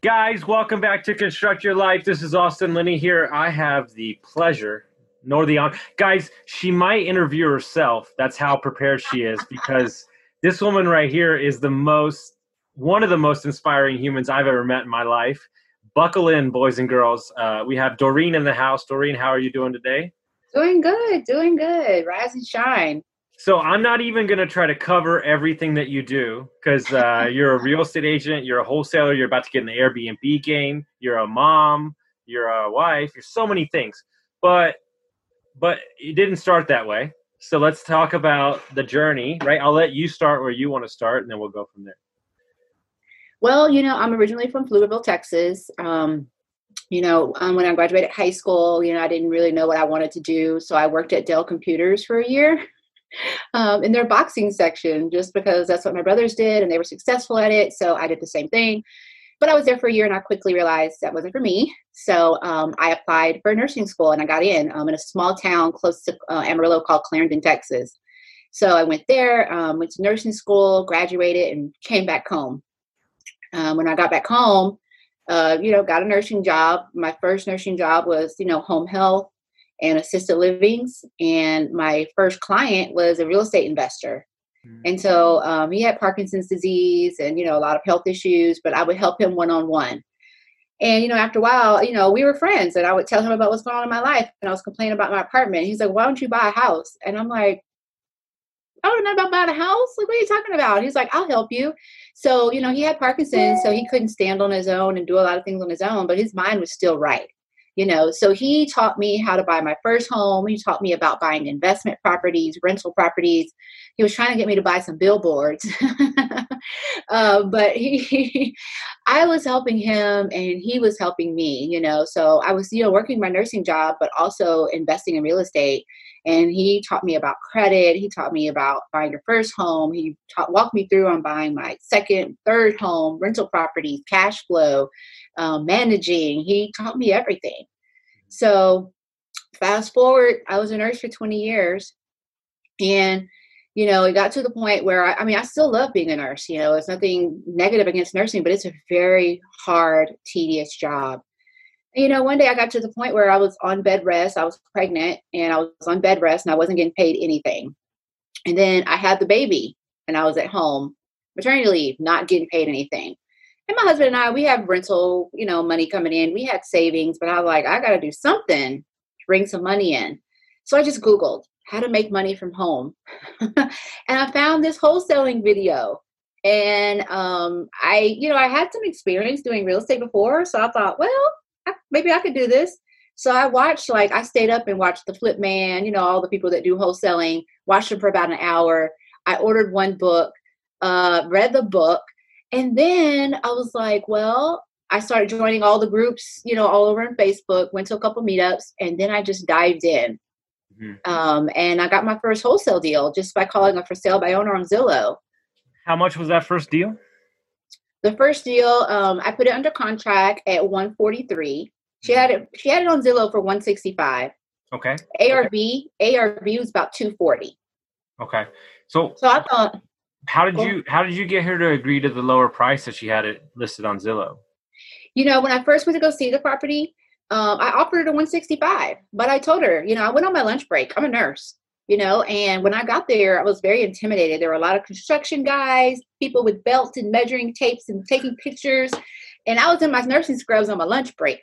Guys, welcome back to Construct Your Life. This is Austin Linney here. I have the pleasure, nor the honor. Guys, she might interview herself. That's how prepared she is because this woman right here is the most, one of the most inspiring humans I've ever met in my life. Buckle in, boys and girls. Uh, we have Doreen in the house. Doreen, how are you doing today? Doing good, doing good. Rise and shine. So I'm not even going to try to cover everything that you do because uh, you're a real estate agent, you're a wholesaler, you're about to get in the Airbnb game, you're a mom, you're a wife, you're so many things. But but it didn't start that way. So let's talk about the journey, right? I'll let you start where you want to start, and then we'll go from there. Well, you know, I'm originally from Pflugerville, Texas. Um, you know, um, when I graduated high school, you know, I didn't really know what I wanted to do, so I worked at Dell Computers for a year um, in their boxing section just because that's what my brothers did and they were successful at it. So I did the same thing. But I was there for a year and I quickly realized that wasn't for me. So um, I applied for nursing school and I got in um, in a small town close to uh, Amarillo called Clarendon, Texas. So I went there, um, went to nursing school, graduated, and came back home. Um, when I got back home, uh, you know, got a nursing job. My first nursing job was, you know, home health and assisted livings. And my first client was a real estate investor. Mm-hmm. And so um, he had Parkinson's disease and, you know, a lot of health issues, but I would help him one on one. And, you know, after a while, you know, we were friends and I would tell him about what's going on in my life. And I was complaining about my apartment. He's like, why don't you buy a house? And I'm like, I don't know about buying a house. Like, what are you talking about? He's like, I'll help you. So, you know, he had Parkinson's, so he couldn't stand on his own and do a lot of things on his own, but his mind was still right you know so he taught me how to buy my first home. He taught me about buying investment properties rental properties. He was trying to get me to buy some billboards. Uh, but he, he, i was helping him and he was helping me you know so i was you know working my nursing job but also investing in real estate and he taught me about credit he taught me about buying your first home he taught walked me through on buying my second third home rental properties cash flow um, managing. He taught me everything. So, fast forward, I was a nurse for 20 years. And, you know, it got to the point where I, I mean, I still love being a nurse. You know, it's nothing negative against nursing, but it's a very hard, tedious job. You know, one day I got to the point where I was on bed rest. I was pregnant and I was on bed rest and I wasn't getting paid anything. And then I had the baby and I was at home, maternity leave, not getting paid anything and my husband and I, we have rental, you know, money coming in. We had savings, but I was like, I got to do something to bring some money in. So I just Googled how to make money from home. and I found this wholesaling video. And um, I, you know, I had some experience doing real estate before. So I thought, well, maybe I could do this. So I watched, like, I stayed up and watched the Flip Man, you know, all the people that do wholesaling, watched them for about an hour. I ordered one book, uh, read the book, and then I was like, well, I started joining all the groups, you know, all over on Facebook, went to a couple meetups, and then I just dived in. Mm-hmm. Um, and I got my first wholesale deal just by calling a for sale by owner on Zillow. How much was that first deal? The first deal, um, I put it under contract at 143. She had it. She had it on Zillow for 165. Okay. ARV okay. ARV was about 240. Okay. So so I thought how did you how did you get her to agree to the lower price that she had it listed on Zillow? You know, when I first went to go see the property, um, I offered her 165, but I told her, you know, I went on my lunch break. I'm a nurse, you know, and when I got there, I was very intimidated. There were a lot of construction guys, people with belts and measuring tapes and taking pictures, and I was in my nursing scrubs on my lunch break.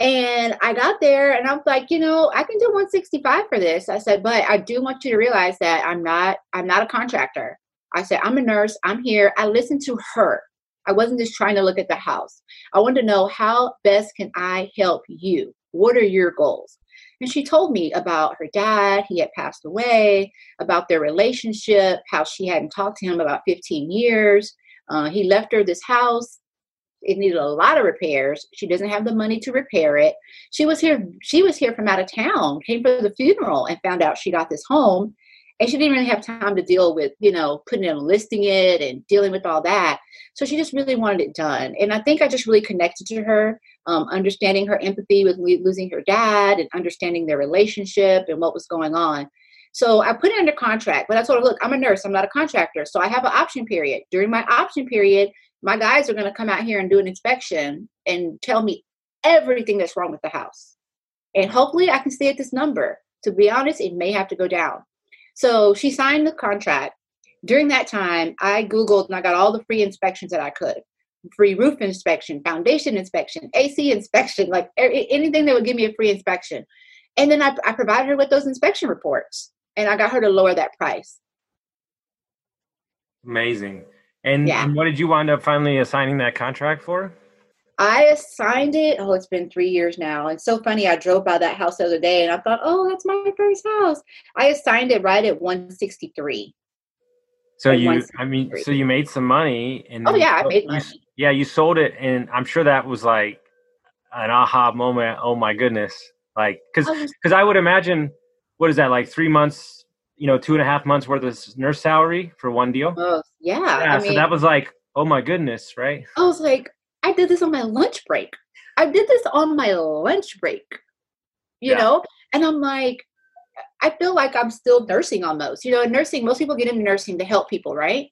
And I got there and I was like, you know, I can do 165 for this. I said, but I do want you to realize that I'm not I'm not a contractor. I said, I'm a nurse, I'm here. I listened to her. I wasn't just trying to look at the house. I wanted to know how best can I help you? What are your goals? And she told me about her dad, he had passed away, about their relationship, how she hadn't talked to him about 15 years. Uh, he left her this house. it needed a lot of repairs. She doesn't have the money to repair it. She was here. She was here from out of town, came for the funeral, and found out she got this home, and she didn't really have time to deal with you know putting in listing it and dealing with all that. So she just really wanted it done, and I think I just really connected to her, um, understanding her empathy with losing her dad and understanding their relationship and what was going on. So I put it under contract, but I told her, look, I'm a nurse, I'm not a contractor. So I have an option period. During my option period, my guys are going to come out here and do an inspection and tell me everything that's wrong with the house. And hopefully I can stay at this number. To be honest, it may have to go down. So she signed the contract. During that time, I Googled and I got all the free inspections that I could free roof inspection, foundation inspection, AC inspection, like anything that would give me a free inspection. And then I, I provided her with those inspection reports and I got her to lower that price. Amazing. And, yeah. and what did you wind up finally assigning that contract for? I assigned it. Oh, it's been three years now. It's so funny. I drove by that house the other day and I thought, oh, that's my first house. I assigned it right at 163. So you, I mean, so you made some money, and oh yeah, I made money. Yeah, you sold it, and I'm sure that was like an aha moment. Oh my goodness, like because because I would imagine what is that like three months you know two and a half months worth of nurse salary for one deal? Oh yeah yeah I mean, so that was like oh my goodness right? I was like i did this on my lunch break. I did this on my lunch break you yeah. know? And i'm like i feel like i'm still nursing almost you know nursing most people get into nursing to help people right?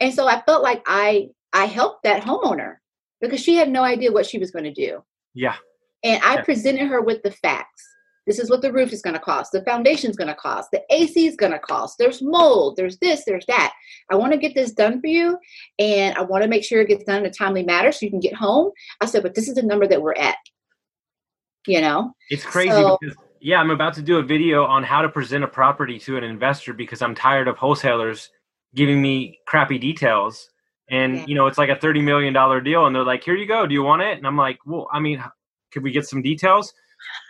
And so i felt like i i helped that homeowner because she had no idea what she was going to do yeah and i yeah. presented her with the facts this is what the roof is going to cost. The foundation is going to cost. The AC is going to cost. There's mold. There's this. There's that. I want to get this done for you, and I want to make sure it gets done in a timely manner so you can get home. I said, but this is the number that we're at. You know, it's crazy so, because yeah, I'm about to do a video on how to present a property to an investor because I'm tired of wholesalers giving me crappy details. And yeah. you know, it's like a thirty million dollar deal, and they're like, "Here you go. Do you want it?" And I'm like, "Well, I mean, could we get some details?"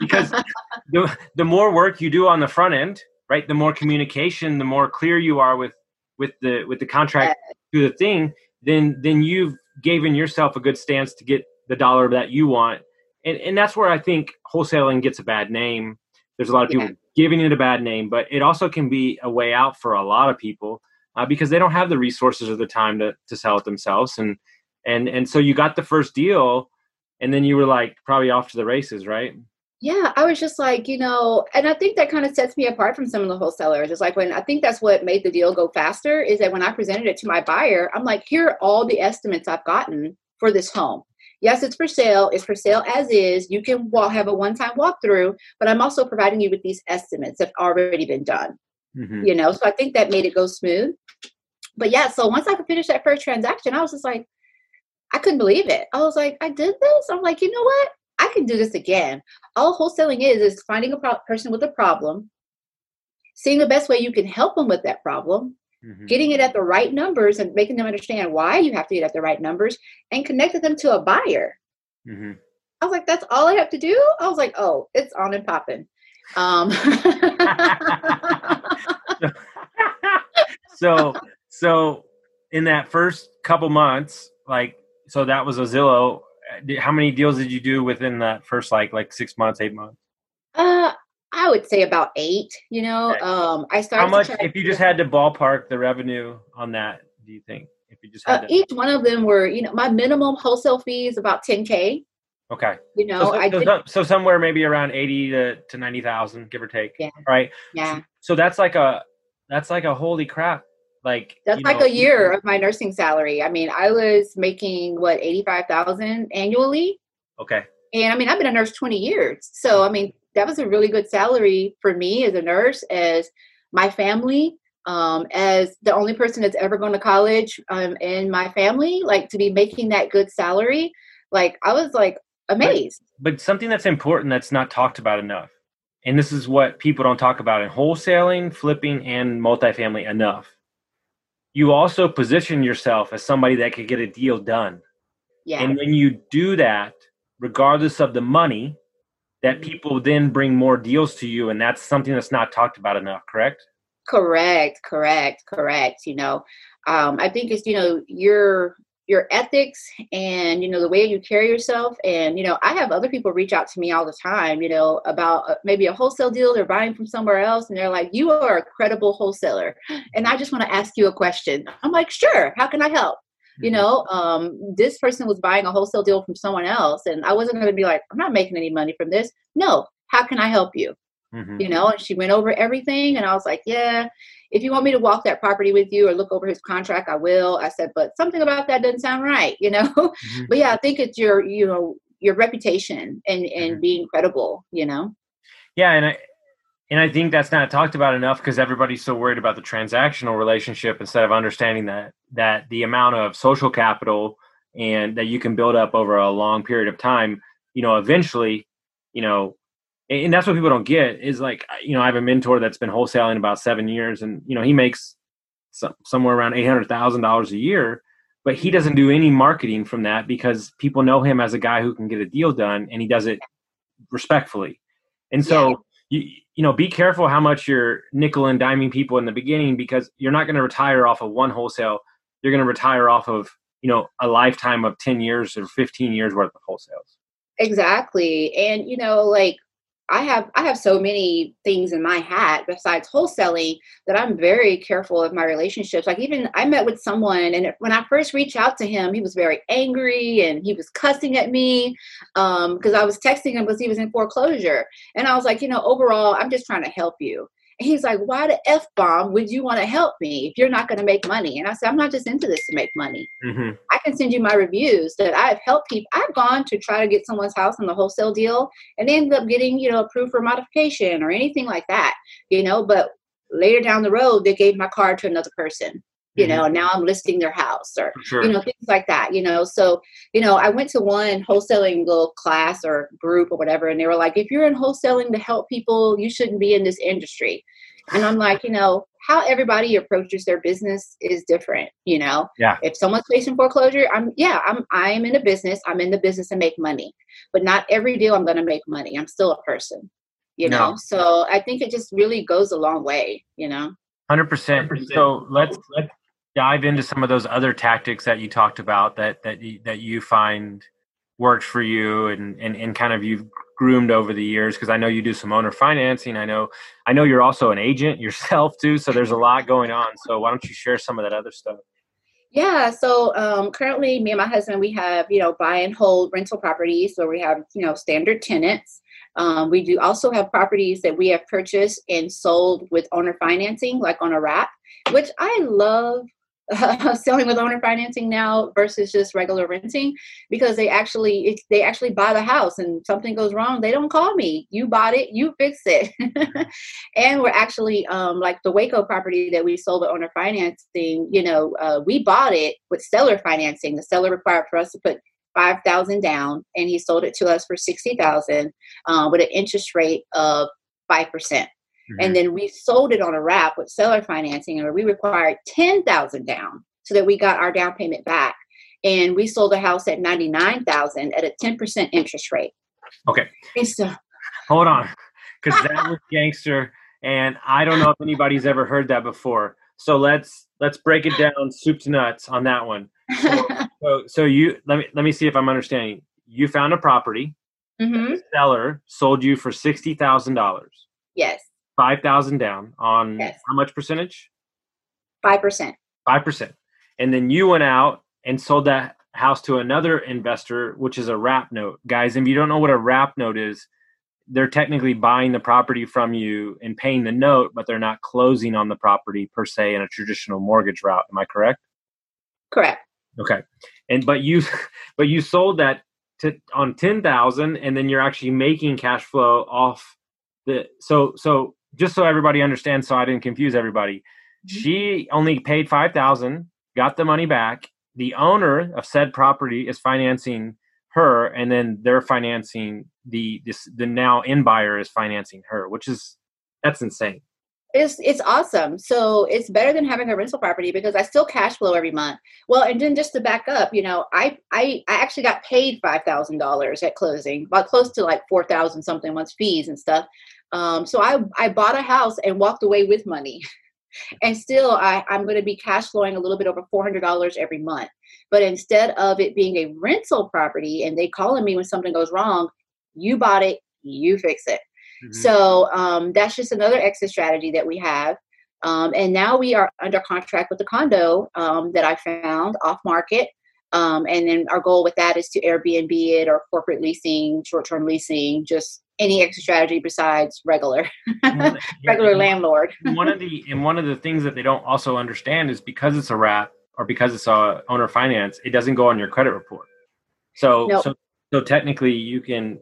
because the, the more work you do on the front end right the more communication the more clear you are with with the with the contract to the thing then then you've given yourself a good stance to get the dollar that you want and and that's where i think wholesaling gets a bad name there's a lot of people yeah. giving it a bad name but it also can be a way out for a lot of people uh, because they don't have the resources or the time to, to sell it themselves and and and so you got the first deal and then you were like probably off to the races right yeah, I was just like, you know, and I think that kind of sets me apart from some of the wholesalers. It's like when I think that's what made the deal go faster is that when I presented it to my buyer, I'm like, here are all the estimates I've gotten for this home. Yes, it's for sale. It's for sale as is. You can walk, have a one-time walkthrough, but I'm also providing you with these estimates that have already been done. Mm-hmm. You know, so I think that made it go smooth. But yeah, so once I could finish that first transaction, I was just like, I couldn't believe it. I was like, I did this. I'm like, you know what? I can do this again. All wholesaling is is finding a pro- person with a problem, seeing the best way you can help them with that problem, mm-hmm. getting it at the right numbers and making them understand why you have to get at the right numbers, and connecting them to a buyer. Mm-hmm. I was like, that's all I have to do. I was like, oh, it's on and popping. Um. so, so in that first couple months, like, so that was a Zillow how many deals did you do within that first like like six months, eight months? Uh, I would say about eight. You know, okay. um, I started. How much? If you just had to ballpark the revenue on that, do you think? If you just had uh, to... each one of them were, you know, my minimum wholesale fee is about ten k. Okay. You know, so, I so, did, so somewhere maybe around eighty to, to ninety thousand, give or take. Yeah. Right. Yeah. So, so that's like a that's like a holy crap like that's like know, a year of my nursing salary. I mean, I was making what eighty five thousand annually. Okay. And I mean, I've been a nurse twenty years, so I mean, that was a really good salary for me as a nurse, as my family, um, as the only person that's ever gone to college um, in my family. Like to be making that good salary, like I was like amazed. But, but something that's important that's not talked about enough and this is what people don't talk about in wholesaling, flipping, and multifamily enough you also position yourself as somebody that could get a deal done. Yeah. And when you do that, regardless of the money, that mm-hmm. people then bring more deals to you and that's something that's not talked about enough, correct? Correct, correct, correct. You know, um, I think it's, you know, you're your ethics and you know the way you carry yourself. And you know i have other people reach out to me all the time you know about uh, maybe a wholesale deal they're buying from somewhere else and they're like you are a credible wholesaler. And i just want to ask you a question. I'm like sure how can i help? You mm-hmm. know um, this person was buying a wholesale deal from someone else and i wasn't going to be like i'm not making any money from this. No how can i help you? Mm-hmm. you know and she went over everything and i was like yeah if you want me to walk that property with you or look over his contract, I will. I said, but something about that doesn't sound right, you know. Mm-hmm. but yeah, I think it's your, you know, your reputation and and mm-hmm. being credible, you know. Yeah, and I and I think that's not talked about enough because everybody's so worried about the transactional relationship instead of understanding that that the amount of social capital and that you can build up over a long period of time, you know, eventually, you know, and that's what people don't get is like you know I have a mentor that's been wholesaling about seven years, and you know he makes some, somewhere around eight hundred thousand dollars a year, but he doesn't do any marketing from that because people know him as a guy who can get a deal done, and he does it respectfully. And so yeah. you you know be careful how much you're nickel and diming people in the beginning because you're not going to retire off of one wholesale. You're going to retire off of you know a lifetime of ten years or fifteen years worth of wholesales. Exactly, and you know like I have I have so many things in my hat besides wholesaling that I'm very careful of my relationships. Like even I met with someone and when I first reached out to him, he was very angry and he was cussing at me because um, I was texting him because he was in foreclosure. And I was like, you know, overall, I'm just trying to help you. He's like, why the F bomb would you want to help me if you're not going to make money? And I said, I'm not just into this to make money. Mm-hmm. I can send you my reviews that I've helped people. I've gone to try to get someone's house on the wholesale deal and they ended up getting, you know, approved for modification or anything like that, you know, but later down the road, they gave my card to another person you mm-hmm. know now i'm listing their house or sure. you know things like that you know so you know i went to one wholesaling little class or group or whatever and they were like if you're in wholesaling to help people you shouldn't be in this industry and i'm like you know how everybody approaches their business is different you know yeah if someone's facing foreclosure i'm yeah i'm i'm in a business i'm in the business to make money but not every deal i'm going to make money i'm still a person you know so i think it just really goes a long way you know 100%. 100%. So let's let's dive into some of those other tactics that you talked about that that you, that you find worked for you and, and and kind of you've groomed over the years because I know you do some owner financing. I know I know you're also an agent yourself too, so there's a lot going on. So why don't you share some of that other stuff? Yeah, so um, currently, me and my husband, we have you know buy and hold rental properties, so we have you know standard tenants. Um, we do also have properties that we have purchased and sold with owner financing, like on a wrap, which I love uh, selling with owner financing now versus just regular renting because they actually they actually buy the house and something goes wrong they don't call me. You bought it you fix it. And we're actually um, like the waco property that we sold with owner financing you know uh, we bought it with seller financing. The seller required for us to put 5000 down and he sold it to us for 60000 uh, with an interest rate of 5% Mm-hmm. And then we sold it on a wrap with seller financing, where we required 10000 down so that we got our down payment back. And we sold a house at 99000 at a 10% interest rate. Okay. So, Hold on. Because that was gangster. And I don't know if anybody's ever heard that before. So let's let's break it down soup to nuts on that one. So, so, so, you let me let me see if I'm understanding. You found a property. Mm-hmm. The seller sold you for sixty thousand dollars. Yes five thousand down on yes. how much percentage? Five percent. Five percent. And then you went out and sold that house to another investor, which is a wrap note. Guys, if you don't know what a wrap note is, they're technically buying the property from you and paying the note, but they're not closing on the property per se in a traditional mortgage route. Am I correct? Correct. Okay. And but you but you sold that to on ten thousand and then you're actually making cash flow off the so so just so everybody understands, so I didn't confuse everybody. Mm-hmm. She only paid five thousand, got the money back. The owner of said property is financing her, and then they're financing the this the now in buyer is financing her, which is that's insane. It's it's awesome. So it's better than having a rental property because I still cash flow every month. Well, and then just to back up, you know, I I, I actually got paid five thousand dollars at closing, about close to like four thousand something once fees and stuff. Um, so I I bought a house and walked away with money. and still I, I'm going to be cash flowing a little bit over $400 every month. But instead of it being a rental property and they calling me when something goes wrong, you bought it, you fix it. Mm-hmm. So um, that's just another exit strategy that we have. Um, and now we are under contract with the condo um, that I found off market. Um, and then our goal with that is to Airbnb it or corporate leasing, short term leasing, just any extra strategy besides regular regular yeah, landlord. one of the and one of the things that they don't also understand is because it's a wrap or because it's a owner finance, it doesn't go on your credit report. So nope. so so technically you can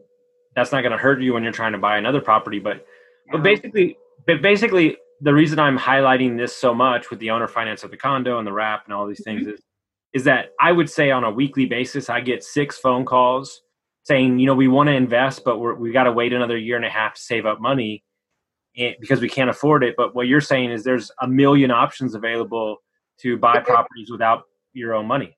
that's not going to hurt you when you're trying to buy another property but but basically but basically the reason I'm highlighting this so much with the owner finance of the condo and the wrap and all these things mm-hmm. is is that I would say on a weekly basis I get six phone calls saying you know we want to invest but we're, we got to wait another year and a half to save up money eh, because we can't afford it. But what you're saying is there's a million options available to buy properties without your own money.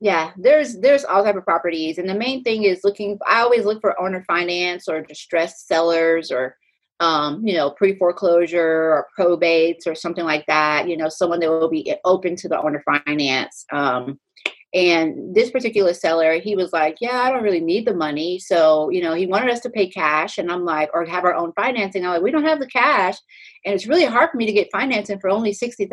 Yeah there's there's all type of properties. And the main thing is looking i always look for owner finance or distressed sellers or um, you know pre foreclosure or probates or something like that you know someone that will be open to the owner finance um, and this particular seller he was like yeah i don't really need the money so you know he wanted us to pay cash and i'm like or have our own financing i'm like we don't have the cash and it's really hard for me to get financing for only 60000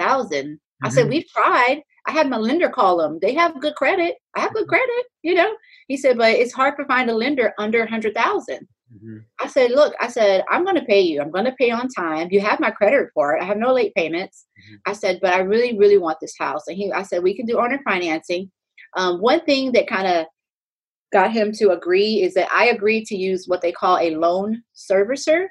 mm-hmm. i said mm-hmm. we've tried I had my lender call them. They have good credit. I have good credit, you know. He said, but it's hard to find a lender under a hundred thousand. Mm-hmm. I said, look, I said, I'm going to pay you. I'm going to pay on time. You have my credit report. I have no late payments. Mm-hmm. I said, but I really, really want this house. And he, I said, we can do owner financing. Um, one thing that kind of got him to agree is that I agreed to use what they call a loan servicer.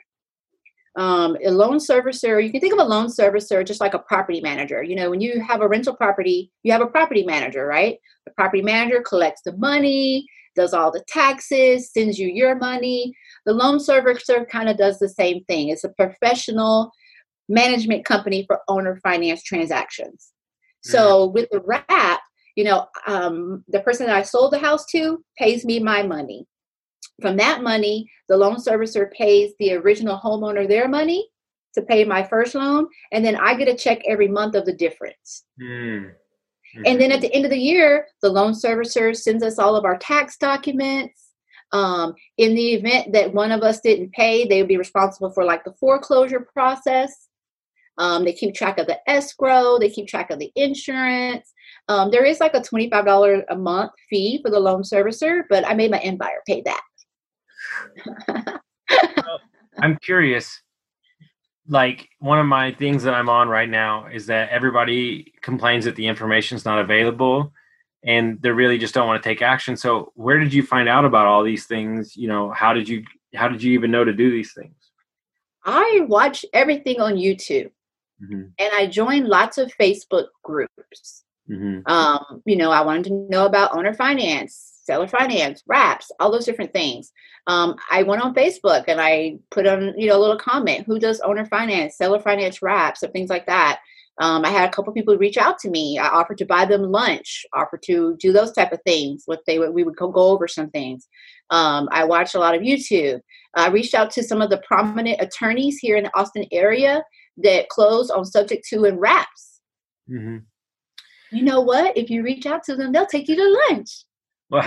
Um, a loan servicer you can think of a loan servicer just like a property manager. You know when you have a rental property you have a property manager right? The property manager collects the money does all the taxes sends you your money. The loan servicer kind of does the same thing. It's a professional management company for owner finance transactions. So mm-hmm. with the wrap you know um, the person that i sold the house to pays me my money from that money, the loan servicer pays the original homeowner their money to pay my first loan, and then I get a check every month of the difference. Mm. Mm-hmm. And then at the end of the year, the loan servicer sends us all of our tax documents. Um, in the event that one of us didn't pay, they would be responsible for like the foreclosure process. Um, they keep track of the escrow, they keep track of the insurance. Um, there is like a $25 a month fee for the loan servicer, but I made my end buyer pay that. I'm curious. Like one of my things that I'm on right now is that everybody complains that the information is not available and they really just don't want to take action. So where did you find out about all these things? You know, how did you how did you even know to do these things? I watch everything on YouTube. Mm-hmm. And I joined lots of Facebook groups. Mm-hmm. Um, you know, I wanted to know about owner finance, seller finance, wraps, all those different things. Um, I went on Facebook and I put on, you know, a little comment, who does owner finance, seller finance wraps, and things like that. Um, I had a couple people reach out to me. I offered to buy them lunch, offered to do those type of things. What they would, we would go, go over some things. Um, I watched a lot of YouTube. I reached out to some of the prominent attorneys here in the Austin area that close on subject to and wraps. Mm-hmm. You know what? If you reach out to them, they'll take you to lunch. Well,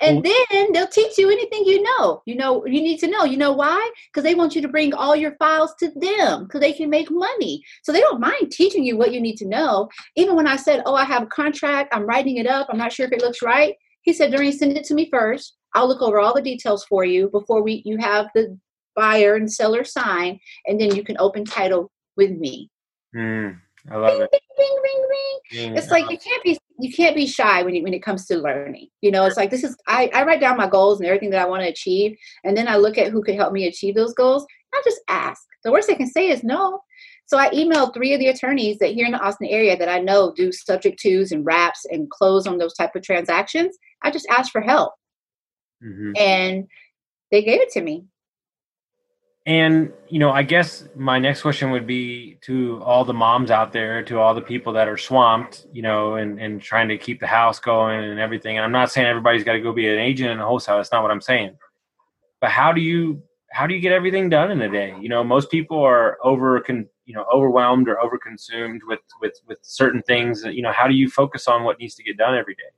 And well, then they'll teach you anything you know. You know, you need to know. You know why? Because they want you to bring all your files to them because they can make money. So they don't mind teaching you what you need to know. Even when I said, Oh, I have a contract, I'm writing it up, I'm not sure if it looks right. He said, Doreen, send it to me first. I'll look over all the details for you before we you have the buyer and seller sign, and then you can open title with me. Mm. I love it. Ring, ring, ring, It's like you can't be you can't be shy when you, when it comes to learning. You know, it's like this is I, I write down my goals and everything that I want to achieve, and then I look at who could help me achieve those goals. I just ask. The worst they can say is no. So I emailed three of the attorneys that here in the Austin area that I know do subject twos and wraps and close on those type of transactions. I just asked for help, mm-hmm. and they gave it to me. And you know, I guess my next question would be to all the moms out there, to all the people that are swamped, you know, and, and trying to keep the house going and everything. And I'm not saying everybody's got to go be an agent and a wholesale. That's not what I'm saying. But how do you how do you get everything done in a day? You know, most people are over, you you know overwhelmed or overconsumed with with with certain things you know how do you focus on what needs to get done every day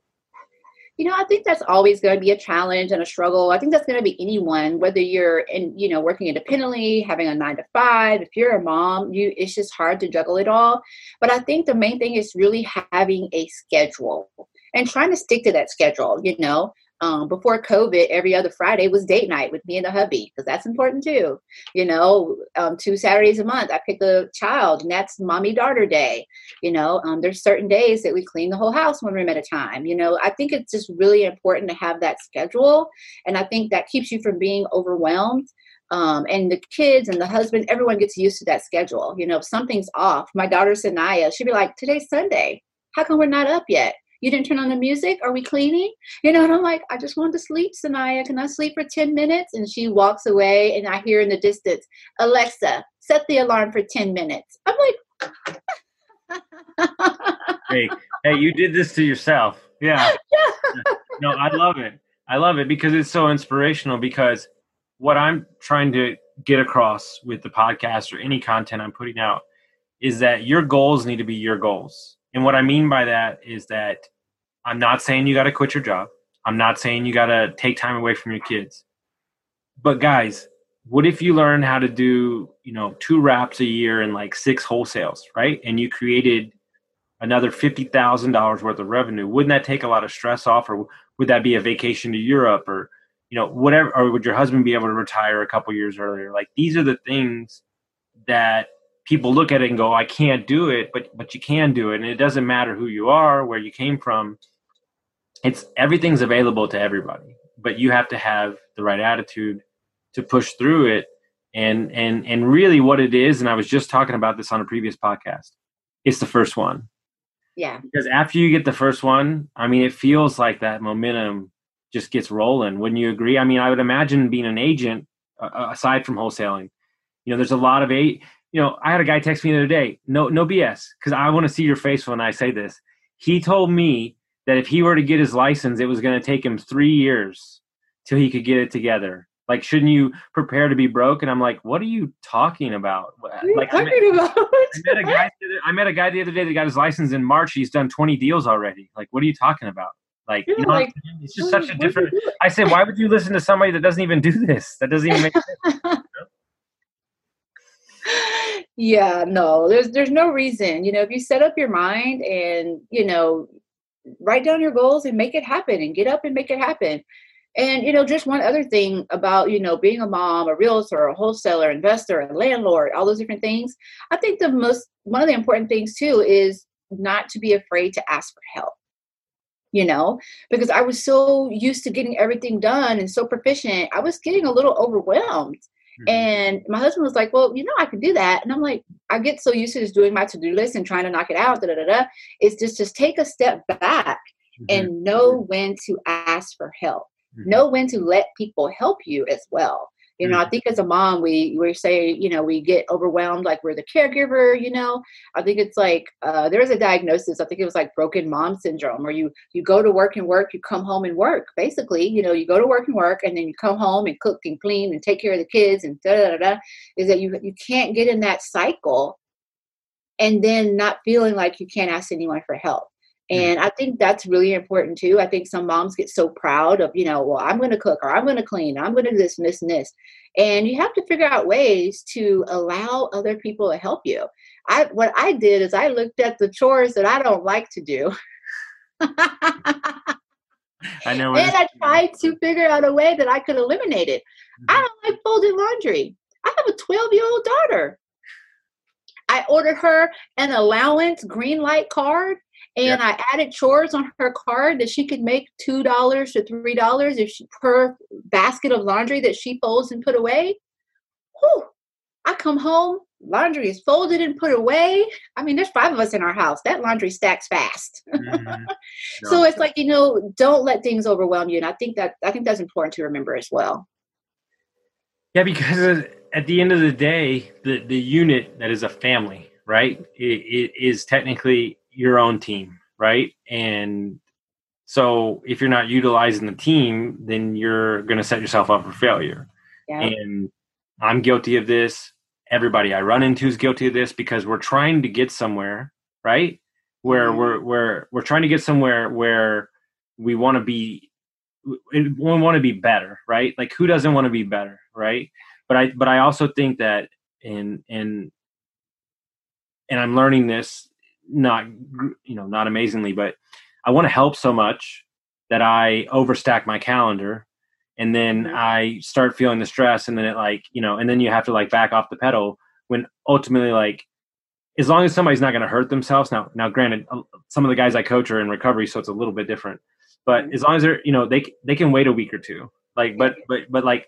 you know i think that's always going to be a challenge and a struggle. I think that's going to be anyone whether you're in you know working independently having a nine to five. If you're a mom you it's just hard to juggle it all. But i think the main thing is really having a schedule and trying to stick to that schedule you know um, before COVID, every other Friday was date night with me and the hubby because that's important too. You know, um, two Saturdays a month, I pick a child, and that's mommy daughter day. You know, um, there's certain days that we clean the whole house one room at a time. You know, I think it's just really important to have that schedule, and I think that keeps you from being overwhelmed. Um, and the kids and the husband, everyone gets used to that schedule. You know, if something's off, my daughter Sanaya, she'd be like, "Today's Sunday. How come we're not up yet?" You didn't turn on the music? Are we cleaning? You know, and I'm like, I just want to sleep, Sanaya. Can I sleep for 10 minutes? And she walks away, and I hear in the distance, Alexa, set the alarm for 10 minutes. I'm like, hey, hey, you did this to yourself. Yeah. yeah. No, I love it. I love it because it's so inspirational. Because what I'm trying to get across with the podcast or any content I'm putting out is that your goals need to be your goals. And what I mean by that is that I'm not saying you got to quit your job. I'm not saying you got to take time away from your kids. But guys, what if you learn how to do, you know, two wraps a year and like six wholesales, right? And you created another $50,000 worth of revenue. Wouldn't that take a lot of stress off or would that be a vacation to Europe or you know, whatever or would your husband be able to retire a couple years earlier? Like these are the things that people look at it and go, I can't do it, but but you can do it. And it doesn't matter who you are, where you came from it's everything's available to everybody but you have to have the right attitude to push through it. And and and really what it is and i was just talking about this on a previous podcast it's the first one. Yeah. Because after you get the first one i mean it feels like that momentum just gets rolling. Wouldn't you agree? I mean i would imagine being an agent uh, aside from wholesaling you know there's a lot of eight you know i had a guy text me the other day no no bs because i want to see your face when i say this. He told me that if he were to get his license, it was going to take him three years till he could get it together. Like, shouldn't you prepare to be broke? And I'm like, what are you talking about? like, talking I met, about? I met, a guy. I met a guy the other day that got his license in March. He's done 20 deals already. Like, what are you talking about? Like, you know, like, it's just such a different. I said, why would you listen to somebody that doesn't even do this? That doesn't even make sense. yeah no there's there's no reason you know if you set up your mind and you know write down your goals and make it happen and get up and make it happen. And you know, just one other thing about you know being a mom, a realtor, a wholesaler, investor, a landlord, all those different things. I think the most one of the important things too is not to be afraid to ask for help. You know, because I was so used to getting everything done and so proficient, I was getting a little overwhelmed. Mm-hmm. And my husband was like, Well, you know, I can do that. And I'm like, I get so used to just doing my to do list and trying to knock it out. Da, da, da, da. It's just, just take a step back mm-hmm. and know when to ask for help, mm-hmm. know when to let people help you as well. You know, I mm-hmm. think as a mom, we we say, you know, we get overwhelmed, like we're the caregiver. You know, I think it's like uh, there's a diagnosis. I think it was like broken mom syndrome, where you you go to work and work, you come home and work. Basically, you know, you go to work and work, and then you come home and cook and clean and take care of the kids and da da. da is that you you can't get in that cycle, and then not feeling like you can't ask anyone for help. Mm. And I think that's really important too. I think some moms get so proud of, you know, well, I'm going to cook or I'm going to clean, I'm going to do this and this and this. And you have to figure out ways to allow other people to help you. I what I did is I looked at the chores that I don't like to do. I know. And I tried to figure out a way that I could eliminate it. Mm-hmm. I don't like folding laundry. I have a 12 year old daughter. I ordered her an allowance Greenlight card and I added chores on her card that she could make two dollars to three dollars if she per basket of laundry that she folds and put away. Whew. I come home, laundry is folded and put away. I mean, there's five of us in our house. That laundry stacks fast. Mm-hmm. no. so it's like you know, don't let things overwhelm you, and I think that I think that's important to remember as well. Yeah, because at the end of the day, the the unit that is a family, right, it, it is technically your own team, right? And so if you're not utilizing the team, then you're going to set yourself up for failure. Yeah. And I'm guilty of this. everybody I run into is guilty of this because we're trying to get somewhere, right? Where mm-hmm. we're we're we're trying to get somewhere where we want to be we want to be better, right? Like who doesn't want to be better, right? But I but I also think that in in and I'm learning this not you know not amazingly, but I want to help so much that I overstack my calendar and then mm-hmm. I start feeling the stress and then it like, you know, and then you have to like back off the pedal when ultimately like as long as somebody's not going to hurt themselves now now granted some of the guys I coach are in recovery so it's a little bit different. But mm-hmm. as long as they're, you know, they they can wait a week or two. Like but but but like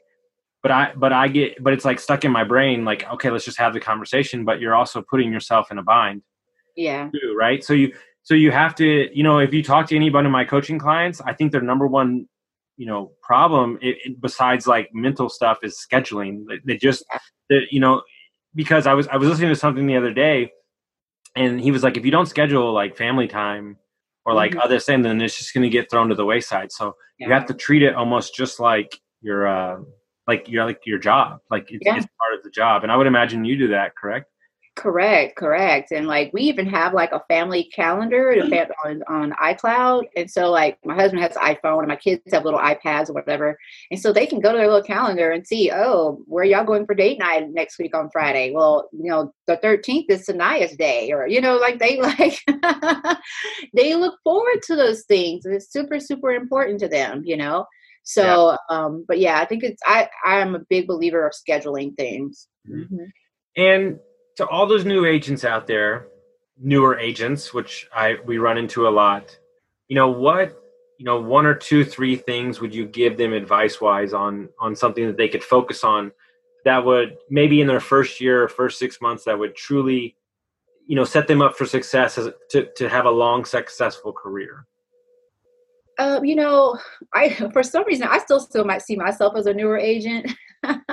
but I but I get but it's like stuck in my brain like okay, let's just have the conversation, but you're also putting yourself in a bind. Yeah. Too, right? So you so you have to, you know, if you talk to anybody of my coaching clients, I think their number one you know problem it, it, besides like mental stuff is scheduling they just they, you know because i was i was listening to something the other day and he was like if you don't schedule like family time or like mm-hmm. other thing then it's just going to get thrown to the wayside so yeah. you have to treat it almost just like your uh like your like your job like it's, yeah. it's part of the job and i would imagine you do that correct Correct, correct. And like we even have like a family calendar on, on iCloud. And so like my husband has an iPhone and my kids have little iPads or whatever. And so they can go to their little calendar and see, oh, where y'all going for date night next week on Friday? Well, you know, the 13th is Sanaya's day or, you know, like they like, they look forward to those things. And it's super, super important to them, you know? So, yeah. um, but yeah, I think it's, I, I am a big believer of scheduling things. Mm-hmm. And to all those new agents out there, newer agents, which I we run into a lot, you know what you know one or two three things would you give them advice wise on on something that they could focus on that would maybe in their first year or first six months that would truly you know set them up for success as, to, to have a long successful career um, you know i for some reason i still still might see myself as a newer agent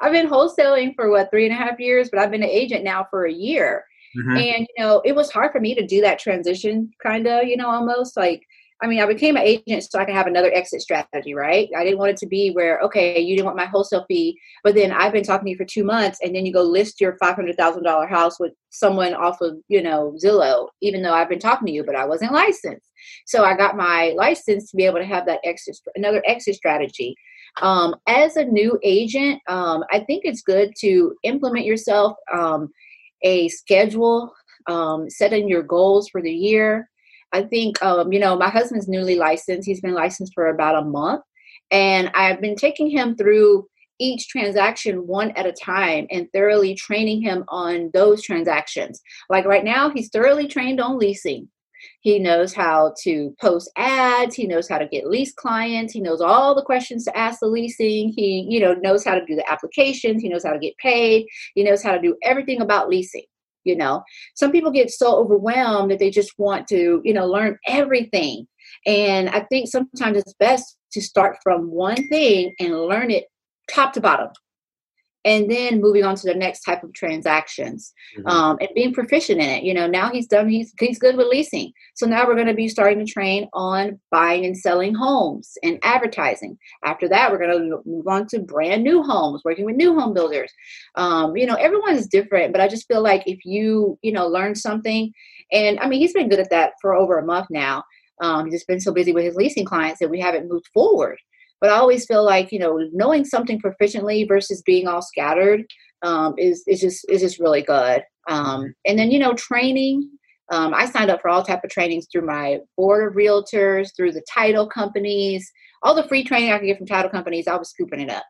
I've been wholesaling for what three and a half years, but I've been an agent now for a year. Mm-hmm. And you know, it was hard for me to do that transition, kind of, you know, almost like I mean, I became an agent so I can have another exit strategy, right? I didn't want it to be where, okay, you didn't want my wholesale fee, but then I've been talking to you for two months, and then you go list your five hundred thousand dollar house with someone off of, you know, Zillow, even though I've been talking to you, but I wasn't licensed. So I got my license to be able to have that exit, another exit strategy. Um, as a new agent, um, I think it's good to implement yourself um, a schedule, um, setting your goals for the year. I think, um, you know, my husband's newly licensed. He's been licensed for about a month. And I've been taking him through each transaction one at a time and thoroughly training him on those transactions. Like right now, he's thoroughly trained on leasing. He knows how to post ads. He knows how to get lease clients. He knows all the questions to ask the leasing. He, you know, knows how to do the applications. He knows how to get paid. He knows how to do everything about leasing. You know, some people get so overwhelmed that they just want to, you know, learn everything. And I think sometimes it's best to start from one thing and learn it top to bottom and then moving on to the next type of transactions mm-hmm. um, and being proficient in it. You know now he's done he's, he's good with leasing. So now we're going to be starting to train on buying and selling homes and advertising. After that we're going to move on to brand new homes working with new home builders. Um, you know everyone is different but i just feel like if you you know learn something and i mean he's been good at that for over a month now. Um, he's just been so busy with his leasing clients that we haven't moved forward but I always feel like you know knowing something proficiently versus being all scattered um, is is just is just really good. Um, and then you know training. Um, I signed up for all type of trainings through my board of realtors, through the title companies, all the free training I could get from title companies. I was scooping it up.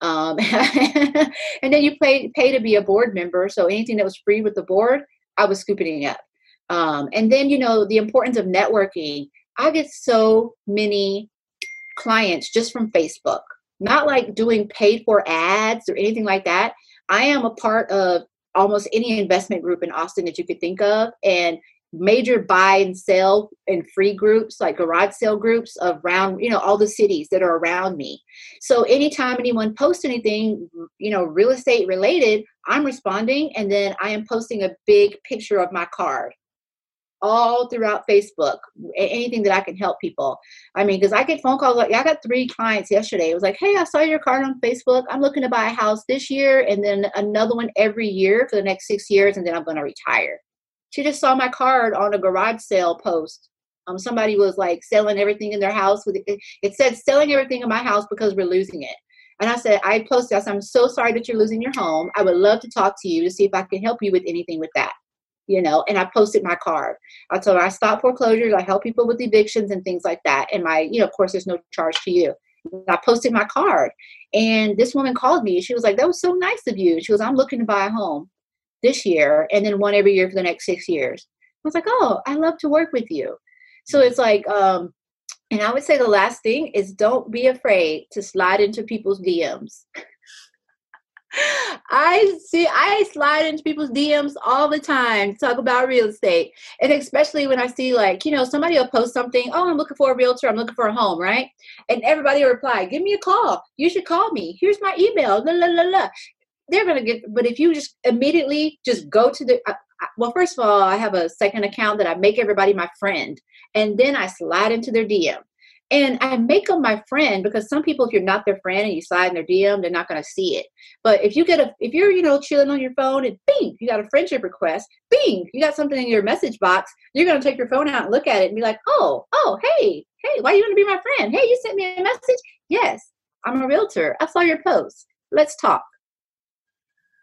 Um, and then you pay pay to be a board member, so anything that was free with the board, I was scooping it up. Um, and then you know the importance of networking. I get so many clients just from Facebook, not like doing paid for ads or anything like that. I am a part of almost any investment group in Austin that you could think of. And major buy and sell and free groups like garage sale groups of around you know all the cities that are around me so anytime anyone posts anything you know real estate related i'm responding and then i am posting a big picture of my card all throughout Facebook, anything that I can help people. I mean, because I get phone calls like I got three clients yesterday. It was like, hey, I saw your card on Facebook. I'm looking to buy a house this year and then another one every year for the next six years, and then I'm going to retire. She just saw my card on a garage sale post. Um, somebody was like selling everything in their house. With it, it said selling everything in my house because we're losing it. And I said, I posted, I said, I'm so sorry that you're losing your home. I would love to talk to you to see if I can help you with anything with that you know, and I posted my card. I told her I stop foreclosures, I help people with evictions and things like that. And my, you know, of course, there's no charge to you. I posted my card, and this woman called me. She was like, "That was so nice of you." She was, "I'm looking to buy a home this year, and then one every year for the next six years." I was like, "Oh, I love to work with you." So it's like, um, and I would say the last thing is don't be afraid to slide into people's DMs. I see, I slide into people's DMs all the time talk about real estate. And especially when I see, like, you know, somebody will post something, oh, I'm looking for a realtor, I'm looking for a home, right? And everybody will reply, give me a call. You should call me. Here's my email. La, la, la, la. They're to get, but if you just immediately just go to the, uh, well, first of all, I have a second account that I make everybody my friend. And then I slide into their DM. And I make them my friend because some people, if you're not their friend and you slide in their DM, they're not going to see it. But if you get a, if you're, you know, chilling on your phone and bing, you got a friendship request, bing, you got something in your message box, you're going to take your phone out and look at it and be like, oh, oh, hey, hey, why you going to be my friend? Hey, you sent me a message? Yes, I'm a realtor. I saw your post. Let's talk.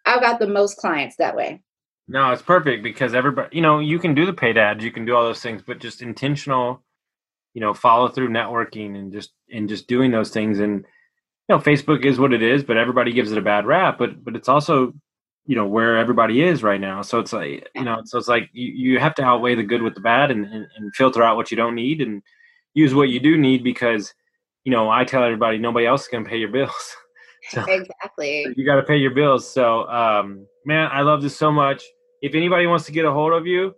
I've got the most clients that way. No, it's perfect because everybody, you know, you can do the paid ads, you can do all those things, but just intentional you know follow through networking and just and just doing those things. And you know facebook is what it is but everybody gives it a bad rap but but it's also you know where everybody is right now. So it's like you know so it's like you, you have to outweigh the good with the bad and, and, and filter out what you don't need and use what you do need because you know i tell everybody nobody else is going to pay your bills. So exactly. you got to pay your bills. So um man i love this so much. If anybody wants to get a hold of you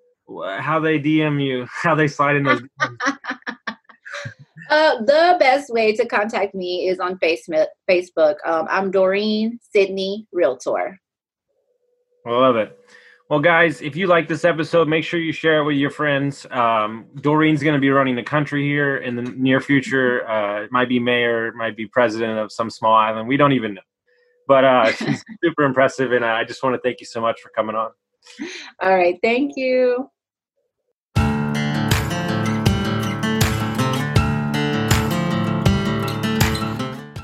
how they dm you how they slide in those Uh, the best way to contact me is on Facebook. Facebook. Um, I'm Doreen Sidney Realtor. I love it. Well, guys, if you like this episode, make sure you share it with your friends. Um, Doreen's going to be running the country here in the near future. Uh, it might be mayor, might be president of some small island. We don't even know. But uh, she's super impressive, and I just want to thank you so much for coming on. All right. Thank you.